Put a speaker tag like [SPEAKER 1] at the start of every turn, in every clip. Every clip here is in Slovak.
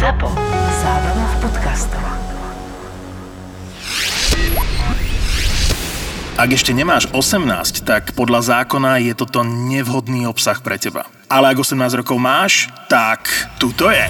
[SPEAKER 1] ZAPO. Zábrná v podcastov.
[SPEAKER 2] Ak ešte nemáš 18, tak podľa zákona je toto nevhodný obsah pre teba. Ale ak 18 rokov máš, tak tuto je.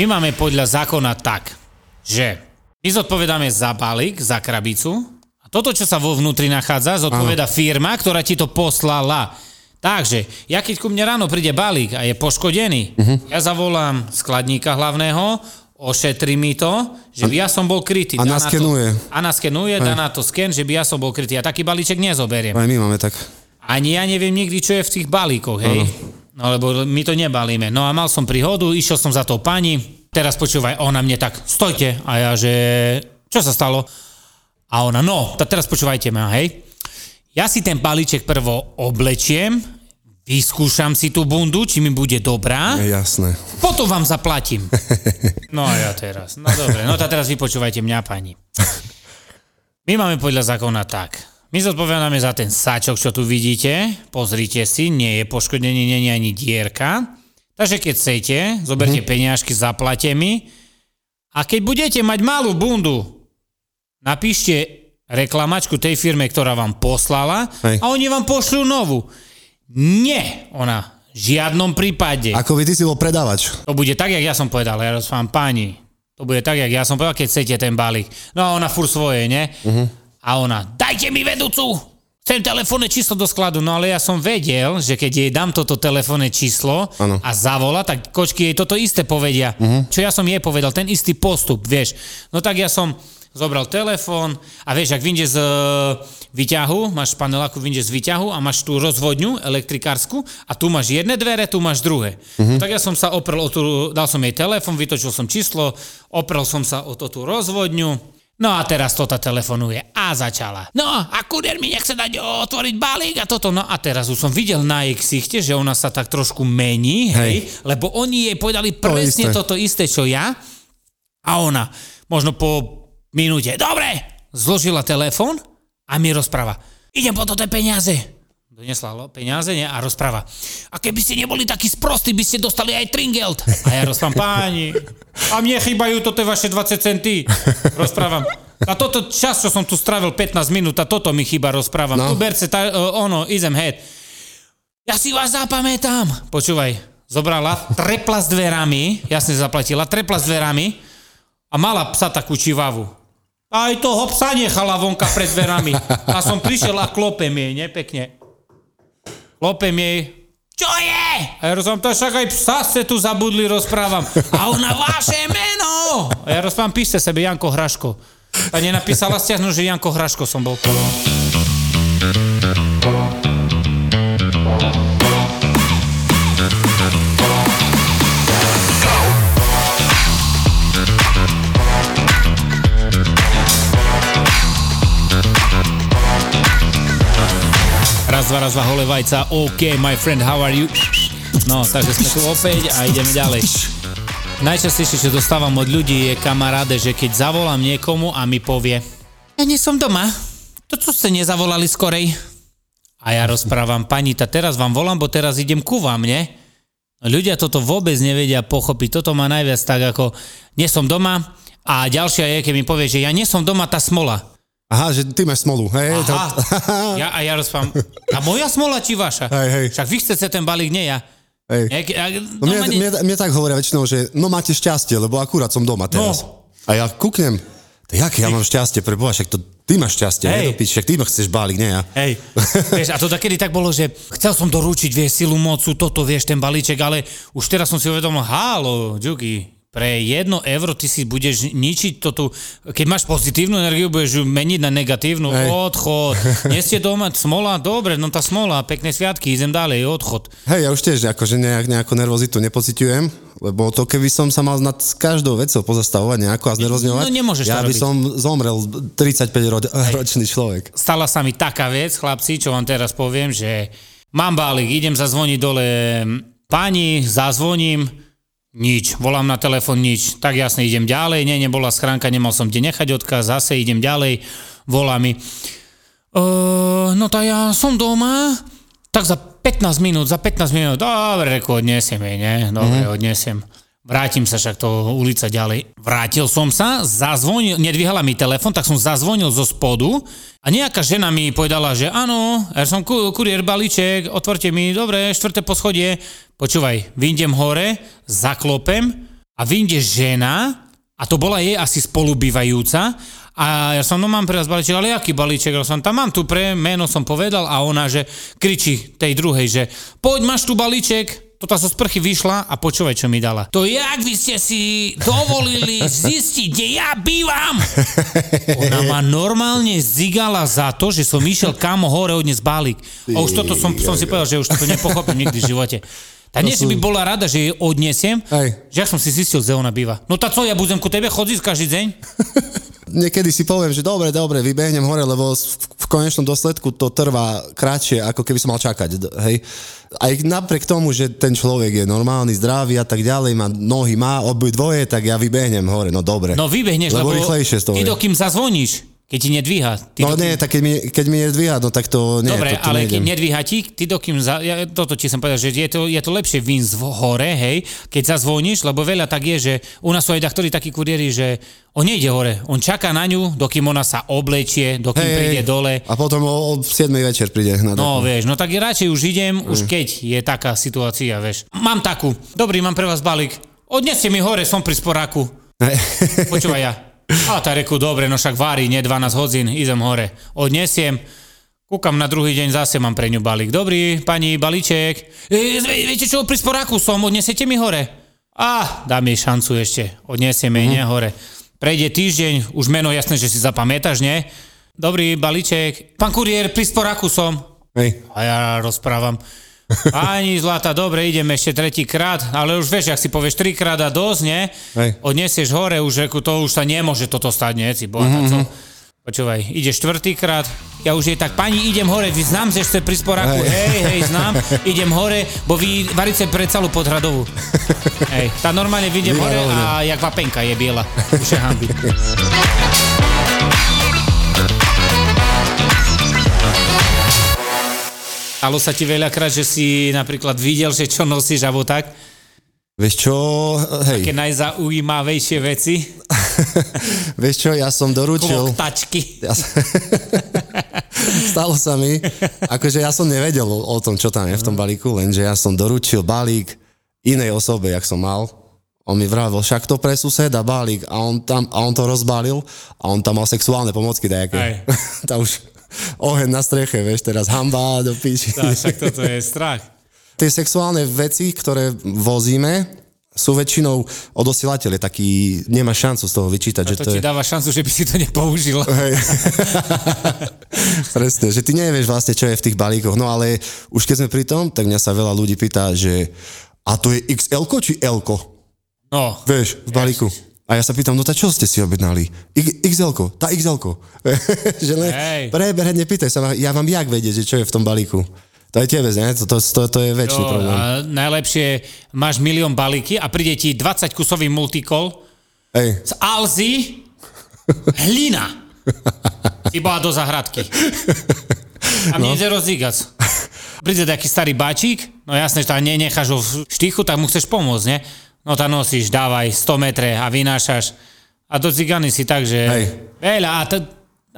[SPEAKER 3] My máme podľa zákona tak, že my zodpovedáme za balík, za krabicu a toto, čo sa vo vnútri nachádza, zodpoveda firma, ktorá ti to poslala. Takže, ja keď ku mne ráno príde balík a je poškodený,
[SPEAKER 4] Mhm.
[SPEAKER 3] ja zavolám skladníka hlavného, ošetrí mi to, že by ja som bol krytý.
[SPEAKER 4] a
[SPEAKER 3] Dá na
[SPEAKER 4] naskenuje.
[SPEAKER 3] To, a naskenuje, dá na to sken, že by ja som bol krytý. Ja taký balíček nezoberiem.
[SPEAKER 4] Aj my máme tak.
[SPEAKER 3] Ani ja neviem nikdy, čo je v tých balíkoch, hej. No lebo my to nebalíme. No a mal som príhodu, išiel som za tou pani, teraz počúvaj, ona mne tak, stojte. A ja, že čo sa stalo? A ona, no, teraz počúvajte ma, hej. Ja si ten balíček prvo oblečiem, vyskúšam si tú bundu, či mi bude dobrá,
[SPEAKER 4] Je jasné.
[SPEAKER 3] potom vám zaplatím. No a ja teraz, no dobre, no tak teraz vypočúvajte mňa, pani. My máme podľa zákona tak. My zodpovedáme za ten sáčok, čo tu vidíte. Pozrite si, nie je poškodený, nie je ani dierka. Takže keď chcete, zoberte mm-hmm. peniažky, zaplate mi. A keď budete mať malú bundu, napíšte reklamačku tej firme, ktorá vám poslala
[SPEAKER 4] Hej.
[SPEAKER 3] a oni vám pošlú novú. Nie, ona v žiadnom prípade.
[SPEAKER 4] Ako by ty si bol predávač.
[SPEAKER 3] To bude tak, jak ja som povedal, ja rozprávam páni. To bude tak, jak ja som povedal, keď chcete ten balík. No a ona fur svoje, ne? Uh-huh. A ona, dajte mi vedúcu! Chcem telefónne číslo do skladu. No ale ja som vedel, že keď jej dám toto telefónne číslo
[SPEAKER 4] Áno.
[SPEAKER 3] a zavola, tak kočky jej toto isté povedia. Uh-huh. Čo ja som jej povedal, ten istý postup, vieš. No tak ja som zobral telefón a vieš, ak vyjdeš z e, výťahu, máš paneláku, vyjdeš z výťahu a máš tú rozvodňu elektrikársku a tu máš jedné dvere, tu máš druhé. Uh-huh. Tak ja som sa oprel o tú, dal som jej telefón, vytočil som číslo, oprel som sa o tú rozvodňu. No a teraz toto telefonuje a začala. No a kurier mi nechce dať otvoriť balík a toto. No a teraz už som videl na jej ksichte, že ona sa tak trošku mení, hej,
[SPEAKER 4] Hej.
[SPEAKER 3] lebo oni jej povedali presne
[SPEAKER 4] isté.
[SPEAKER 3] toto isté, čo ja. A ona, možno po minúte, dobre, zložila telefón a mi rozpráva, idem po toto peniaze. Donesla peniaze nie? a rozpráva. A keby ste neboli takí sprostí, by ste dostali aj tringelt. A ja rozprávam, páni, a mne chýbajú toto vaše 20 centy. Rozprávam. A toto čas, čo som tu strávil 15 minút, a toto mi chýba, rozprávam. No. Tu berce, tá, uh, ono, idem head. Ja si vás zapamätám. Počúvaj, zobrala, trepla s dverami, jasne zaplatila, trepla s dverami a mala psa takú čivavu. Aj toho psa nechala vonka pred dverami. A som prišiel a klopem jej, nepekne. Klopem jej, čo je? A ja rozprávam, to však aj psa ste tu zabudli, rozprávam. A ona, vaše meno! A ja rozprávam, píšte sebe Janko Hraško. A nenapísala stiahnuť, že Janko Hraško som bol. Raz, dva, raz, dva, hole vajca. OK, my friend, how are you? No, takže sme tu opäť a ideme ďalej. Najčastejšie, čo dostávam od ľudí je kamaráde, že keď zavolám niekomu a mi povie Ja nie som doma, to čo ste nezavolali skorej? A ja rozprávam, pani, ta teraz vám volám, bo teraz idem ku vám, nie? No, Ľudia toto vôbec nevedia pochopiť. Toto má najviac tak ako nie som doma a ďalšia je, keď mi povie, že ja nie som doma, tá smola.
[SPEAKER 4] Aha, že ty máš smolu. Hej, to,
[SPEAKER 3] Aha. Ja, a ja rozprávam, a moja smola či vaša?
[SPEAKER 4] Hej, hej.
[SPEAKER 3] Však vy chcete ten balík, nie ja.
[SPEAKER 4] hej.
[SPEAKER 3] Nie, a,
[SPEAKER 4] No mne,
[SPEAKER 3] normálne-
[SPEAKER 4] mne, mne, tak hovoria väčšinou, že no máte šťastie, lebo akurát som doma teraz.
[SPEAKER 3] No.
[SPEAKER 4] A ja kúknem, to jak ja mám šťastie, pre Boha, však to ty máš šťastie,
[SPEAKER 3] Hej.
[SPEAKER 4] Pič, však ty ma chceš balík, nie ja.
[SPEAKER 3] Hej, vieš, a to takedy tak bolo, že chcel som doručiť, vieš, silu mocu, toto, vieš, ten balíček, ale už teraz som si uvedomil, hálo, Džugi, pre jedno euro ty si budeš ničiť to tu, keď máš pozitívnu energiu, budeš ju meniť na negatívnu,
[SPEAKER 4] Hej.
[SPEAKER 3] odchod, nie ste doma, smola, dobre, no tá smola, pekné sviatky, idem ďalej, odchod.
[SPEAKER 4] Hej, ja už tiež akože nejak, nejakú nervozitu nepociťujem, lebo to keby som sa mal nad každou vecou pozastavovať nejako a znervozňovať,
[SPEAKER 3] No, nemôžeš
[SPEAKER 4] ja by
[SPEAKER 3] robiť.
[SPEAKER 4] som zomrel 35 ro- ročný človek.
[SPEAKER 3] stala sa mi taká vec, chlapci, čo vám teraz poviem, že mám balík, idem zazvoniť dole pani, zazvoním, nič, volám na telefon, nič. Tak jasne, idem ďalej, nie, nebola schránka, nemal som kde nechať odkaz, zase idem ďalej, volá mi. Uh, no tak ja som doma, tak za 15 minút, za 15 minút, dobre, reku, odnesiem jej, nie? Dobre, mm. odnesiem. Vrátim sa však to ulica ďalej. Vrátil som sa, zazvonil, nedvíhala mi telefon, tak som zazvonil zo spodu a nejaká žena mi povedala, že áno, ja som ku, kuriér balíček, otvorte mi, dobre, štvrté poschodie. Počúvaj, vyjdem hore, zaklopem a vyjde žena a to bola jej asi spolubývajúca a ja som, no mám pre vás balíček, ale aký balíček? Ja som tam mám tu pre, meno som povedal a ona, že kričí tej druhej, že poď, máš tu balíček, toto zo sprchy vyšla a počúvaj, čo mi dala. To jak vy ste si dovolili zistiť, kde ja bývam? Ona ma normálne zigala za to, že som išiel kamo hore odnes balík. A už toto som, som si povedal, že už to nepochopím nikdy v živote. Tak nie, že by bola rada, že jej odnesiem,
[SPEAKER 4] Hej.
[SPEAKER 3] že ja som si zistil, kde ona býva. No tak co, ja budem ku tebe chodiť každý deň?
[SPEAKER 4] Niekedy si poviem, že dobre, dobre, vybehnem hore, lebo v, konečnom dôsledku to trvá kratšie, ako keby som mal čakať. Hej. Aj napriek tomu, že ten človek je normálny, zdravý a tak ďalej, má nohy, má obi dvoje, tak ja vybehnem hore, no dobre.
[SPEAKER 3] No vybehneš,
[SPEAKER 4] lebo
[SPEAKER 3] lebo
[SPEAKER 4] rýchlejšie z toho
[SPEAKER 3] ty
[SPEAKER 4] je.
[SPEAKER 3] dokým zazvoníš, keď ti nedvíha. Ty
[SPEAKER 4] No
[SPEAKER 3] dokým...
[SPEAKER 4] nie, tak keď mi, keď mi nedvíha, no tak to nie,
[SPEAKER 3] Dobre,
[SPEAKER 4] to, to
[SPEAKER 3] ale keď nedvíha ti, ty dokým, za, ja, toto ti som povedal, že je to, je to lepšie vín z hore, hej, keď zazvoníš, lebo veľa tak je, že u nás sú aj ktorí takí kuriéri, že on nejde hore, on čaká na ňu, dokým ona sa oblečie, dokým
[SPEAKER 4] Hej,
[SPEAKER 3] príde dole.
[SPEAKER 4] A potom o, o 7 večer príde na
[SPEAKER 3] No vieš, no tak radšej už idem,
[SPEAKER 4] Mm.
[SPEAKER 3] už keď je taká situácia, vieš. Mám takú, dobrý, mám pre vás balík, odneste mi hore, som pri sporáku. Počúvaj ja. A tá reku, dobre, no však vári, nie 12 hodín, idem hore. Odnesiem, kúkam na druhý deň, zase mám pre ňu balík. Dobrý, pani, balíček. E, vie- viete čo, pri sporáku som, odnesiete mi hore? A, dám jej šancu ešte, odnesiem jej, nie hore. Prejde týždeň, už meno jasné, že si zapamätáš, nie? Dobrý, balíček. Pán kuriér, pri sporáku som.
[SPEAKER 4] Hej.
[SPEAKER 3] A ja rozprávam. Pani zlata, dobre, idem ešte tretíkrát, ale už vieš, ak si povieš trikrát a dosť, nie?
[SPEAKER 4] Hej.
[SPEAKER 3] Odnesieš hore, už to už sa nemôže toto stať, nie? Si bola mm-hmm. Počúvaj, ide štvrtýkrát, ja už je tak, pani, idem hore, vy znám, že ste pri sporáku, hej, hej, hej znám, idem hore, bo vy varíte pre celú podhradovú. Hej, tá normálne vidím hore a jak vapenka je biela. Už je hambi. Stalo sa ti veľakrát, že si napríklad videl, že čo nosíš alebo tak?
[SPEAKER 4] Vieš čo, hej,
[SPEAKER 3] Také najzaujímavejšie veci?
[SPEAKER 4] vieš čo, ja som doručil,
[SPEAKER 3] Kloktačky.
[SPEAKER 4] ja, stalo sa mi, akože ja som nevedel o, tom, čo tam je v tom balíku, lenže ja som doručil balík inej osobe, jak som mal. On mi vravil, však to pre suseda balík a on, tam, a on to rozbalil a on tam mal sexuálne pomocky dajaké. Tam už oheň na streche, vieš, teraz hamba do piči.
[SPEAKER 3] Tá, však toto je strach.
[SPEAKER 4] Tie sexuálne veci, ktoré vozíme, sú väčšinou odosielateľ, je taký, nemá šancu z toho vyčítať, že
[SPEAKER 3] To
[SPEAKER 4] to
[SPEAKER 3] ti
[SPEAKER 4] je...
[SPEAKER 3] dáva šancu, že by si to nepoužil.
[SPEAKER 4] Hej. Presne, že ty nevieš vlastne, čo je v tých balíkoch. No ale už keď sme pri tom, tak mňa sa veľa ľudí pýta, že a to je XL či L?
[SPEAKER 3] No,
[SPEAKER 4] Vieš, v balíku. A ja sa pýtam, no tak čo ste si objednali? XL, tá XL. že
[SPEAKER 3] Hej.
[SPEAKER 4] preber, nepýtaj sa, ja vám jak vedieť, že čo je v tom balíku. To je tebe, ne? To, to, to, to je väčší
[SPEAKER 3] jo,
[SPEAKER 4] problém.
[SPEAKER 3] a najlepšie, máš milión balíky a príde ti 20 kusový multikol
[SPEAKER 4] Hej,
[SPEAKER 3] z Alzy, hlina. Bola do zahradky. A mne ide rozígac. Príde taký starý bačík, no jasné, že tam nenecháš ho v štychu, tak mu chceš pomôcť, ne? No tam nosíš, dávaj 100 metre a vynášaš. A do cigany si tak, že
[SPEAKER 4] Hej.
[SPEAKER 3] veľa a to,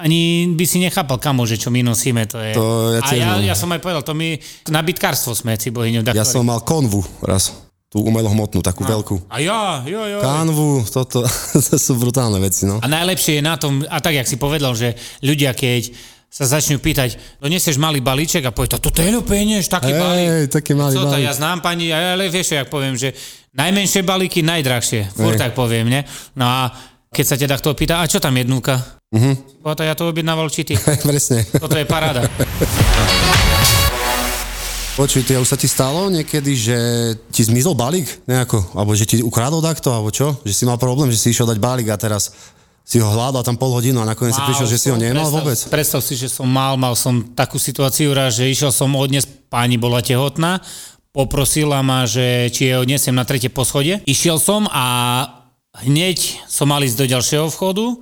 [SPEAKER 3] ani by si nechápal, kamo, že čo my nosíme, to je.
[SPEAKER 4] To ja
[SPEAKER 3] a ja, ja som aj povedal, to my na bytkárstvo sme si bohyňu
[SPEAKER 4] ja som mal konvu raz. Tú umelohmotnú, takú veľkú.
[SPEAKER 3] A ja, jo, jo.
[SPEAKER 4] Kanvu, toto, to sú brutálne veci, no.
[SPEAKER 3] A najlepšie je na tom, a tak, jak si povedal, že ľudia, keď sa začnú pýtať, donesieš malý balíček a povie, to toto je penieš, taký
[SPEAKER 4] Hej,
[SPEAKER 3] balík.
[SPEAKER 4] taký malý
[SPEAKER 3] Co to,
[SPEAKER 4] balík.
[SPEAKER 3] ja znám pani, ale vieš, jak poviem, že najmenšie balíky, najdrahšie. Furt tak poviem, ne? No a keď sa ťa takto pýta, a čo tam jednúka?
[SPEAKER 4] Mhm.
[SPEAKER 3] Uh-huh. to ja to objednával či ty.
[SPEAKER 4] Presne.
[SPEAKER 3] Toto je paráda.
[SPEAKER 4] Počuj, už sa ti stalo niekedy, že ti zmizol balík nejako? Alebo že ti ukradol takto, alebo čo? Že si mal problém, že si išiel dať balík a teraz si ho hľadal tam pol hodinu a nakoniec si prišiel, že si ho nemal
[SPEAKER 3] predstav,
[SPEAKER 4] vôbec?
[SPEAKER 3] Predstav si, že som mal, mal som takú situáciu raz, že išiel som odnes, pani bola tehotná, poprosila ma, že či jej odnesiem na tretie poschodie. Išiel som a hneď som mal ísť do ďalšieho vchodu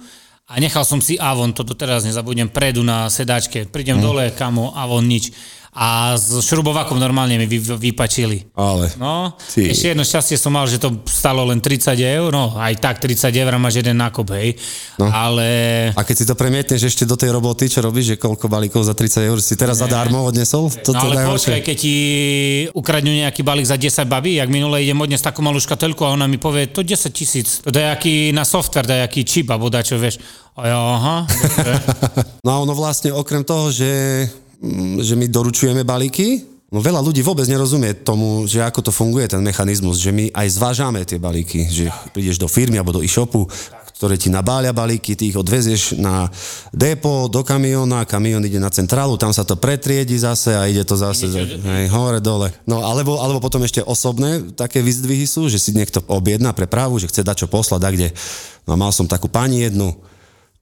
[SPEAKER 3] a nechal som si Avon, to doteraz nezabudnem, predu na sedačke. Prídem mm. dole, kamo, Avon, nič. A s šrubovakom normálne mi vy, vypačili.
[SPEAKER 4] Ale...
[SPEAKER 3] No,
[SPEAKER 4] Ty.
[SPEAKER 3] ešte jedno šťastie som mal, že to stalo len 30 eur, no aj tak 30 eur máš jeden nákup, hej. No. Ale
[SPEAKER 4] A keď si to premietneš ešte do tej roboty, čo robíš, že koľko balíkov za 30 eur si teraz zadarmo odnesol? To,
[SPEAKER 3] No
[SPEAKER 4] to
[SPEAKER 3] ale
[SPEAKER 4] najhoršie.
[SPEAKER 3] počkaj, keď ti ukradnú nejaký balík za 10 babí, jak minule idem odnes takú malú škatelku a ona mi povie, to 10 tisíc, to dajaký na software, dajaký čip a bodačo, vieš. A ja, aha.
[SPEAKER 4] No a ono vlastne okrem toho, že, že my doručujeme balíky, no veľa ľudí vôbec nerozumie tomu, že ako to funguje ten mechanizmus, že my aj zvážame tie balíky, že prídeš do firmy alebo do e-shopu, ktoré ti nabália balíky, ty ich odvezieš na depo, do kamióna, kamión ide na centrálu, tam sa to pretriedi zase a ide to zase hej, hore, dole. No alebo, alebo potom ešte osobné také vyzdvihy sú, že si niekto objedná prepravu, že chce dať čo poslať, kde. No a mal som takú pani jednu,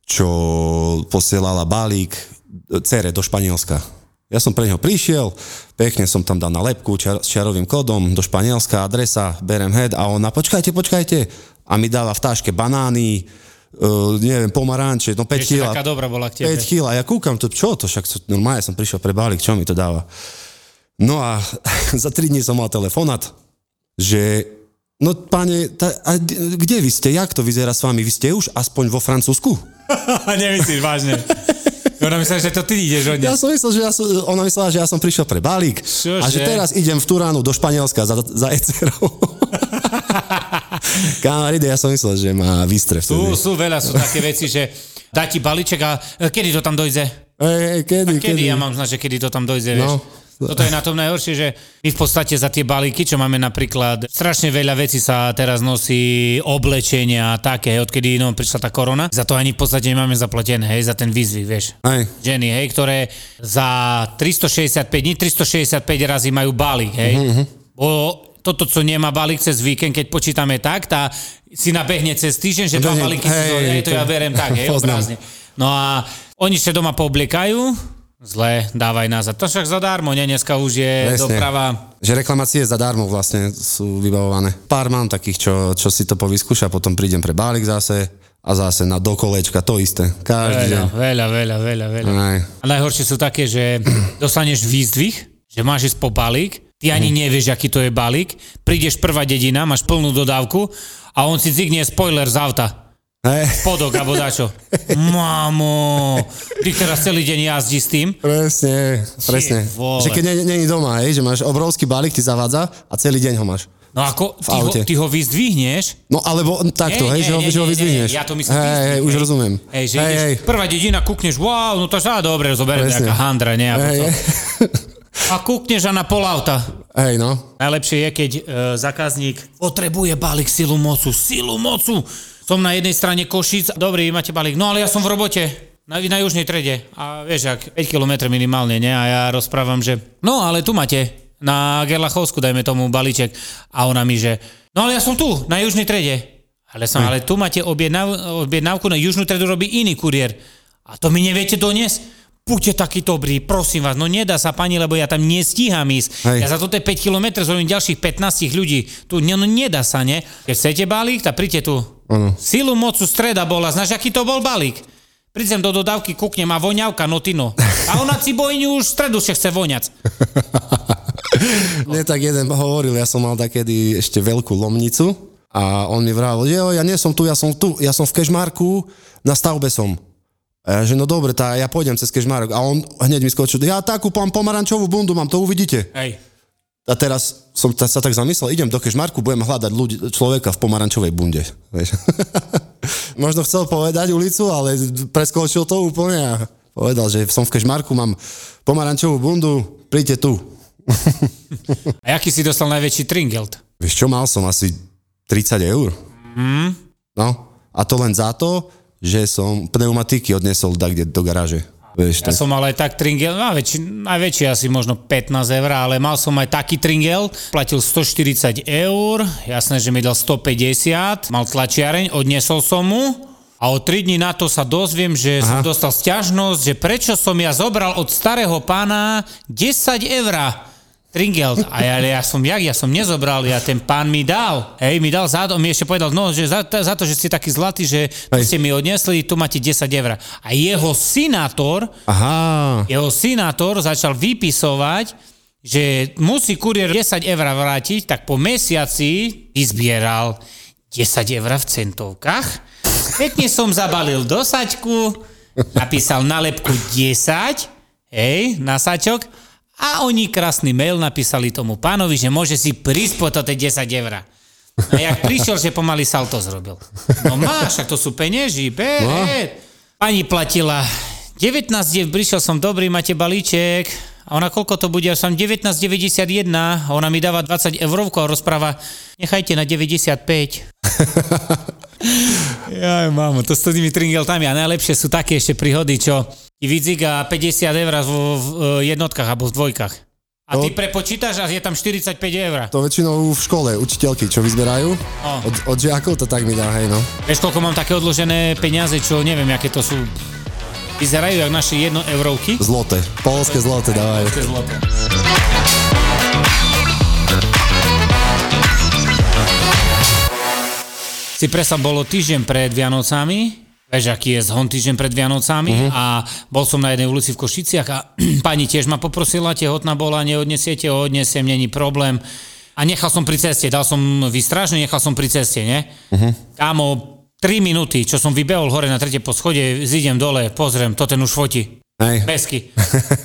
[SPEAKER 4] čo posielala balík cere do Španielska. Ja som pre neho prišiel, pekne som tam dal na lepku čar, s čarovým kódom do Španielska, adresa, berem head a ona, počkajte, počkajte. A mi dáva v táške banány, uh, neviem, pomaranče, no 5
[SPEAKER 3] Ešte
[SPEAKER 4] kg.
[SPEAKER 3] taká dobrá bola k tebe.
[SPEAKER 4] 5 kg. A ja kúkam, to, čo to, však normálne som prišiel pre balík, čo mi to dáva. No a za 3 dní som mal telefonát, že no páne, ta, a kde vy ste, jak to vyzerá s vami? Vy ste už aspoň vo Francúzsku?
[SPEAKER 3] Nemyslíš vážne. Ona myslela, že to ty ideš od
[SPEAKER 4] Ja som myslel, že ja som, ona myslela, že ja som prišiel pre balík
[SPEAKER 3] Čože?
[SPEAKER 4] a že teraz idem v Turánu do Španielska za, za Ecerou. Kamaride, ja som myslel, že má výstre
[SPEAKER 3] Tu sú veľa, sú také veci, že dá ti balíček a e, kedy to tam dojde?
[SPEAKER 4] Hej, kedy,
[SPEAKER 3] Kedy,
[SPEAKER 4] kedy?
[SPEAKER 3] ja mám znať, že kedy to tam dojde, vieš. Toto je na tom najhoršie, že my v podstate za tie balíky, čo máme napríklad, strašne veľa vecí sa teraz nosí, oblečenia a také, odkedy no, prišla tá korona, za to ani v podstate nemáme zaplatené, hej, za ten výzvy, vieš.
[SPEAKER 4] Hej.
[SPEAKER 3] Ženy, hej, ktoré za 365 dní, 365 razy majú balík, hej.
[SPEAKER 4] Mhm,
[SPEAKER 3] Bo toto, co nemá balík cez víkend, keď počítame tak, tá si nabehne cez týždeň, že dva balíky,
[SPEAKER 4] hej,
[SPEAKER 3] hej, hej, to
[SPEAKER 4] to-
[SPEAKER 3] ja berem tak, hej, obrazne. No a oni sa doma poobliekajú, zle, dávaj nazad. To však zadarmo, nie? Dneska už je
[SPEAKER 4] Presne.
[SPEAKER 3] doprava.
[SPEAKER 4] Že reklamácie zadarmo vlastne sú vybavované. Pár mám takých, čo, čo si to povyskúša, potom prídem pre balík zase a zase na dokolečka, to isté. Každý deň.
[SPEAKER 3] Veľa, veľa, veľa, veľa, veľa.
[SPEAKER 4] Aj.
[SPEAKER 3] A najhoršie sú také, že dostaneš výzdvih, že máš ísť po balík, ty ani nevieš, aký to je balík, prídeš prvá dedina, máš plnú dodávku a on si cignie spoiler z auta.
[SPEAKER 4] Hej,
[SPEAKER 3] Podok alebo dačo. Mamo, ty teraz celý deň jazdí s tým.
[SPEAKER 4] presne, presne. Že keď nie- nie je doma, hej, že máš obrovský balík, ti zavádza a celý deň ho máš.
[SPEAKER 3] No ako, ty ho, ty ho vyzdvihneš,
[SPEAKER 4] No alebo takto,
[SPEAKER 3] Nie,
[SPEAKER 4] hej,
[SPEAKER 3] nie,
[SPEAKER 4] že ho,
[SPEAKER 3] nie,
[SPEAKER 4] že ho vyzdvihneš.
[SPEAKER 3] nie, ja to myslím
[SPEAKER 4] Hej,
[SPEAKER 3] vyzdvih,
[SPEAKER 4] hej, už
[SPEAKER 3] hej.
[SPEAKER 4] rozumiem.
[SPEAKER 3] Hej, že
[SPEAKER 4] hej,
[SPEAKER 3] ideš,
[SPEAKER 4] hej,
[SPEAKER 3] prvá dedina, kúkneš, wow, no to sa dobre, zoberiem nejaká handra, ne?
[SPEAKER 4] Hej, hej.
[SPEAKER 3] A kúkneš a na pol auta.
[SPEAKER 4] hej, no.
[SPEAKER 3] Najlepšie je, keď e, zákazník potrebuje balík silu mocu, silu mocu. Som na jednej strane Košic, dobrý, máte balík, no ale ja som v robote. Na, na južnej trede. A vieš, ak 5 km minimálne, ne? A ja rozprávam, že no ale tu máte na Gerlachovsku, dajme tomu balíček. A ona mi, že no ale ja som tu, na južnej trede. Ale som, ale tu máte objednav, objednávku na južnú tredu robí iný kuriér. A to mi neviete doniesť? Buďte taký dobrý, prosím vás, no nedá sa pani, lebo ja tam nestíham ísť.
[SPEAKER 4] Hej.
[SPEAKER 3] Ja za toto je 5 km, zvolím ďalších 15 ľudí. Tu no nedá sa, ne? Keď chcete balík, tak príďte tu.
[SPEAKER 4] Áno.
[SPEAKER 3] Silu mocu streda bola, znáš, aký to bol balík? Prídem do dodávky, kúknem a voňavka, notino. A ona cibojňu už v stredu sa chce voňať.
[SPEAKER 4] Mne tak jeden hovoril, ja som mal takedy ešte veľkú lomnicu a on mi vravel, jo, ja nie som tu, ja som tu, ja som v Kešmarku, na stavbe som. A ja, že no dobre, tá, ja pôjdem cez Kešmarok. A on hneď mi skočil, ja takú pán pomarančovú bundu mám, to uvidíte.
[SPEAKER 3] Hej.
[SPEAKER 4] A teraz som ta, sa tak zamyslel, idem do Kešmarku, budem hľadať ľudí, človeka v pomarančovej bunde. Vieš. Možno chcel povedať ulicu, ale preskočil to úplne a povedal, že som v Kešmarku, mám pomarančovú bundu, príďte tu.
[SPEAKER 3] A aký si dostal najväčší tringelt?
[SPEAKER 4] Vieš čo, mal som asi 30 eur. Mm. No, a to len za to, že som pneumatiky odnesol kde do garáže. Vieš,
[SPEAKER 3] Ja
[SPEAKER 4] tak,
[SPEAKER 3] som mal aj tak tringel, no, väčší, najväčší asi možno 15 eur, ale mal som aj taký tringel, platil 140 eur, jasné, že mi dal 150, mal tlačiareň, odnesol som mu a o 3 dní na to sa dozviem, že Aha. som dostal sťažnosť, že prečo som ja zobral od starého pána 10 eur. Tringelt. A ja, ja som, jak, ja som nezobral, ja ten pán mi dal. Hej, mi dal za to, mi ešte povedal, no, že za, za to, že ste taký zlatý, že
[SPEAKER 4] Hej.
[SPEAKER 3] ste mi odnesli, tu máte 10 eur. A jeho synátor,
[SPEAKER 4] Aha,
[SPEAKER 3] jeho synátor začal vypisovať, že musí kuriér 10 eur vrátiť, tak po mesiaci vyzbieral 10 eur v centovkách. Pekne som zabalil do sačku, napísal nálepku 10, hej, na sačok, a oni krásny mail napísali tomu pánovi, že môže si prísť po to tie 10 eur. A jak prišiel, že pomaly salto zrobil. No máš, ak to sú penieži, ber,
[SPEAKER 4] No.
[SPEAKER 3] Pani platila 19, dev, prišiel som, dobrý, máte balíček. A ona, koľko to bude? Ja som 19,91. A ona mi dáva 20 eurovku a rozpráva, nechajte na 95. Jaj, mámo, to s tými tringeltami. A najlepšie sú také ešte príhody, čo ti vydzíga 50 eur v, jednotkách alebo v dvojkách. A ty
[SPEAKER 4] To-
[SPEAKER 3] prepočítaš a je tam 45 eur.
[SPEAKER 4] to väčšinou v škole učiteľky, čo vyzberajú od, od žiakov, to tak mi dá, hej no.
[SPEAKER 3] Vieš, koľko mám také odložené peniaze, čo neviem, aké to sú. Vyzerajú jak naše jedno eurovky.
[SPEAKER 4] Zloté, polské zloté dávajú.
[SPEAKER 3] To je zlaté. Si presa bolo týždeň pred Vianocami, vieš, aký je zhon týždeň pred Vianocami
[SPEAKER 4] Mhm.
[SPEAKER 3] a bol som na jednej ulici v Košiciach a pani tiež ma poprosila, tehotná bola, neodnesiete ho, odnesiem, není problém. A nechal som pri ceste, dal som výstražný, nechal som pri ceste, ne?
[SPEAKER 4] Mhm.
[SPEAKER 3] Kámo, 3 minúty, čo som vybehol hore na tretie poschode, zídem dole, pozriem, to ten už fotí.
[SPEAKER 4] Hej.
[SPEAKER 3] Pesky.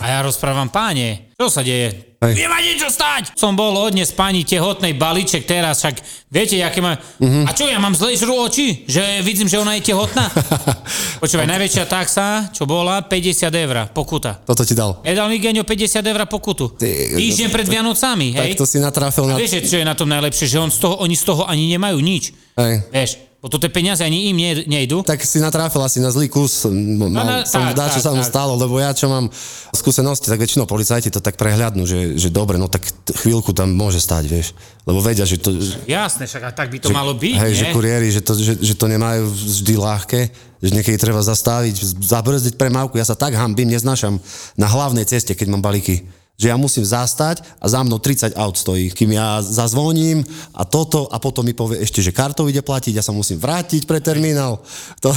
[SPEAKER 3] A ja rozprávam, páne, čo sa deje?
[SPEAKER 4] Hej.
[SPEAKER 3] Nemá niečo stať! Som bol odnes pani tehotnej balíček teraz, však viete, aké má...
[SPEAKER 4] Mhm.
[SPEAKER 3] A čo, ja mám zlé žru oči? Že vidím, že ona je tehotná? Počúvaj, najväčšia taxa, čo bola, 50 eur pokuta.
[SPEAKER 4] Toto ti dal.
[SPEAKER 3] Nedal mi Genio 50 eur pokutu.
[SPEAKER 4] Ty-
[SPEAKER 3] Týždeň pred Vianocami, hej?
[SPEAKER 4] Tak to si natrafil na...
[SPEAKER 3] Vieš, čo je na tom najlepšie, že on z toho, oni z toho ani nemajú nič.
[SPEAKER 4] Hej.
[SPEAKER 3] Vieš, bo to tie peniaze ani im ne, nejdu.
[SPEAKER 4] Tak si natrafil asi na zlý kus. M- Mal,
[SPEAKER 3] na-
[SPEAKER 4] som
[SPEAKER 3] tak,
[SPEAKER 4] dá, čo
[SPEAKER 3] tak,
[SPEAKER 4] sa mu stalo, lebo ja čo mám skúsenosti, tak väčšinou policajti to tak prehľadnú, že, že dobre, no tak chvíľku tam môže stať, vieš. Lebo vedia, že to...
[SPEAKER 3] Jasné, však a tak by to malo byť,
[SPEAKER 4] Hej,
[SPEAKER 3] nie?
[SPEAKER 4] že kuriéri, že to, že, že to nemajú vždy ľahké, že niekedy treba zastaviť, zabrzdiť premávku. Ja sa tak hambím, neznášam na hlavnej ceste, keď mám balíky že ja musím zastať a za mnou 30 aut stojí, kým ja zazvoním a toto a potom mi povie ešte, že kartou ide platiť, ja sa musím vrátiť pre terminál. To,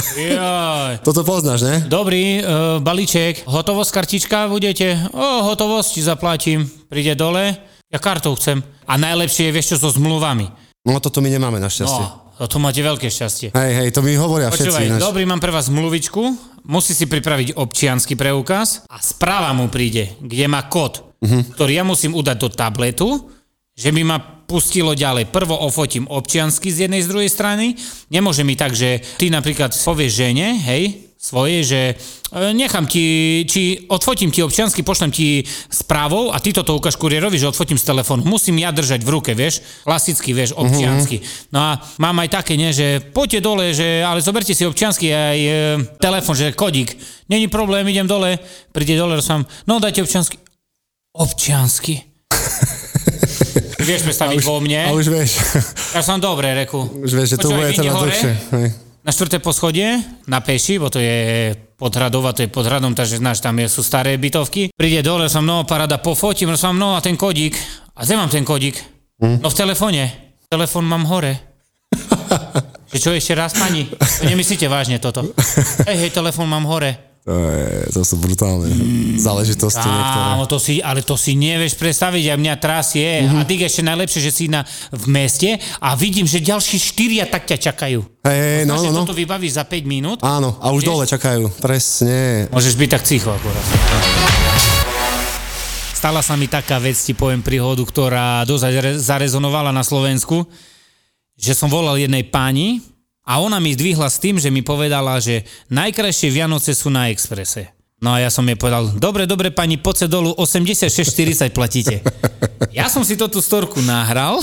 [SPEAKER 4] toto poznáš, ne?
[SPEAKER 3] Dobrý, uh, balíček, hotovosť, kartička budete? O, hotovosť ti zaplatím. Príde dole, ja kartou chcem. A najlepšie je, vieš čo, so zmluvami.
[SPEAKER 4] No toto my nemáme našťastie.
[SPEAKER 3] No, to máte veľké šťastie.
[SPEAKER 4] Hej, hej, to mi hovoria všetci.
[SPEAKER 3] Počúvaj,
[SPEAKER 4] ináč.
[SPEAKER 3] dobrý, mám pre vás zmluvičku, musí si pripraviť občiansky preukaz a správa mu príde, kde má kód,
[SPEAKER 4] Mhm.
[SPEAKER 3] ktorý ja musím udať do tabletu, že by ma pustilo ďalej. Prvo ofotím občiansky z jednej, z druhej strany. Nemôže mi tak, že ty napríklad povieš žene, hej, svoje, že e, nechám ti, či odfotím ti občiansky, pošlem ti správou a ty toto ukáž kurierovi, že odfotím z telefónu. Musím ja držať v ruke, vieš, klasicky, vieš, občiansky. No a mám aj také, ne, že poďte dole, že, ale zoberte si občiansky aj e, telefón, že kodík. Není problém, idem dole, príde dole, som, no dajte občiansky. Občiansky. Vieš predstaviť vo mne?
[SPEAKER 4] A už vieš,
[SPEAKER 3] Ja som dobre, reku.
[SPEAKER 4] už vieš, že to bude teda dlhšie.
[SPEAKER 3] Na štvrté poschodie, na peši, bo to je podhradova, to je pod hradom, takže znáš, tam je, sú staré bytovky. Príde dole, som, no, parada, pofotím, som, no, a ten kodík. A kde mám ten kodík?
[SPEAKER 4] Hm?
[SPEAKER 3] No v telefóne. Telefón mám hore. Že čo ešte raz, pani? To nemyslíte vážne toto? Hej, hej, telefón mám hore.
[SPEAKER 4] To, je, to sú brutálne záležitosti niektoré.
[SPEAKER 3] Áno, to si, ale to si nevieš predstaviť, a mňa trasie.
[SPEAKER 4] Mhm.
[SPEAKER 3] A ty ešte najlepšie, že si na, v meste a vidím, že ďalší štyria tak ťa čakajú.
[SPEAKER 4] Hej, no, no, no.
[SPEAKER 3] toto vybavíš za 5 minút?
[SPEAKER 4] Áno, a už
[SPEAKER 3] Vieš?
[SPEAKER 4] dole čakajú, presne.
[SPEAKER 3] Môžeš byť tak cicho akurát. Stala sa mi taká vec, ti poviem príhodu, ktorá dosť zare- zarezonovala na Slovensku, že som volal jednej páni a ona mi zdvihla s tým, že mi povedala, že najkrajšie Vianoce sú na Exprese. No a ja som jej povedal, dobre, dobre, pani, poďte dolu, 86,40 platíte. Ja som si to tú storku nahral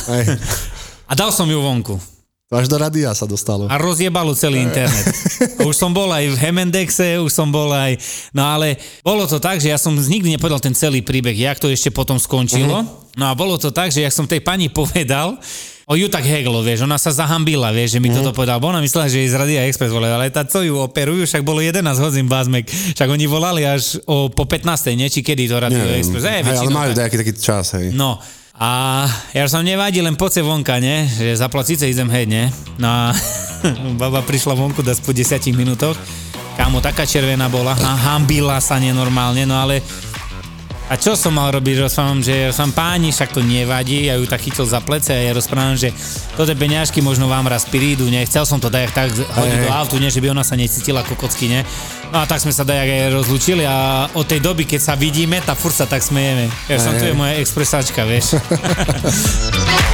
[SPEAKER 3] a dal som ju vonku.
[SPEAKER 4] Až do radia sa dostalo.
[SPEAKER 3] a rozjebalo celý internet. Už som bol aj v Hemendexe, už som bol aj... No ale bolo to tak, že ja som nikdy nepovedal ten celý príbeh, jak to ešte potom skončilo. No a bolo to tak, že jak som tej pani povedal, o ju tak heglo, vieš, ona sa zahambila, vieš, že mi toto povedal, bo ona myslela, že je z Radia Express vole, ale tá, co ju operujú, však bolo 11 hodín bázmek, však oni volali až o, po 15. nie, či kedy to Radio
[SPEAKER 4] Neviem.
[SPEAKER 3] Express,
[SPEAKER 4] Hej,
[SPEAKER 3] Hej,
[SPEAKER 4] ale majú nejaký taký čas, hej.
[SPEAKER 3] No, a ja som nevadí, len poďte vonka, ne? Že zaplať síce idem heď, ne? No a baba prišla vonku das po 10 minútoch. Kámo, taká červená bola a hambila sa nenormálne, no ale a čo som mal robiť? Rozprávam, že som páni, však to nevadí, ja ju tak chytil za plece a ja rozprávam, že toto peňažky možno vám raz prídu, ne? Chcel som to dajak tak hodiť do autu, ne? Že by ona sa necítila ako kocky, ne? No a tak sme sa dajak aj rozlúčili a od tej doby, keď sa vidíme, tá furt sa tak smejeme. Ja som tu je moja expresačka, vieš.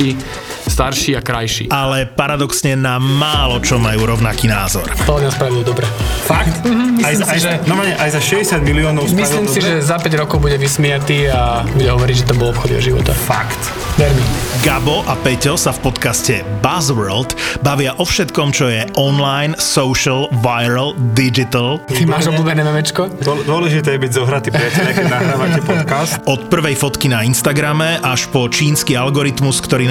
[SPEAKER 5] starší a krajší.
[SPEAKER 2] ale paradoxne na málo čo majú rovnaký názor.
[SPEAKER 5] To nám spravil dobre.
[SPEAKER 6] Fakt? aj, za,
[SPEAKER 5] si,
[SPEAKER 6] aj,
[SPEAKER 5] že-
[SPEAKER 6] no, aj za 60 miliónov
[SPEAKER 5] Myslím si,
[SPEAKER 6] dobre?
[SPEAKER 5] že za 5 rokov bude vysmiatý a bude hovoriť, že to bol obchod jeho života.
[SPEAKER 6] Fakt.
[SPEAKER 5] Ver mi.
[SPEAKER 2] Gabo a Peťo sa v podcaste Buzzworld bavia o všetkom, čo je online, social, viral, digital.
[SPEAKER 5] Ty máš obľúbené memečko?
[SPEAKER 6] Dô- Dôležité je byť zohratý priateľe, keď nahrávate podcast.
[SPEAKER 2] Od prvej fotky na Instagrame až po čínsky algoritmus, ktorý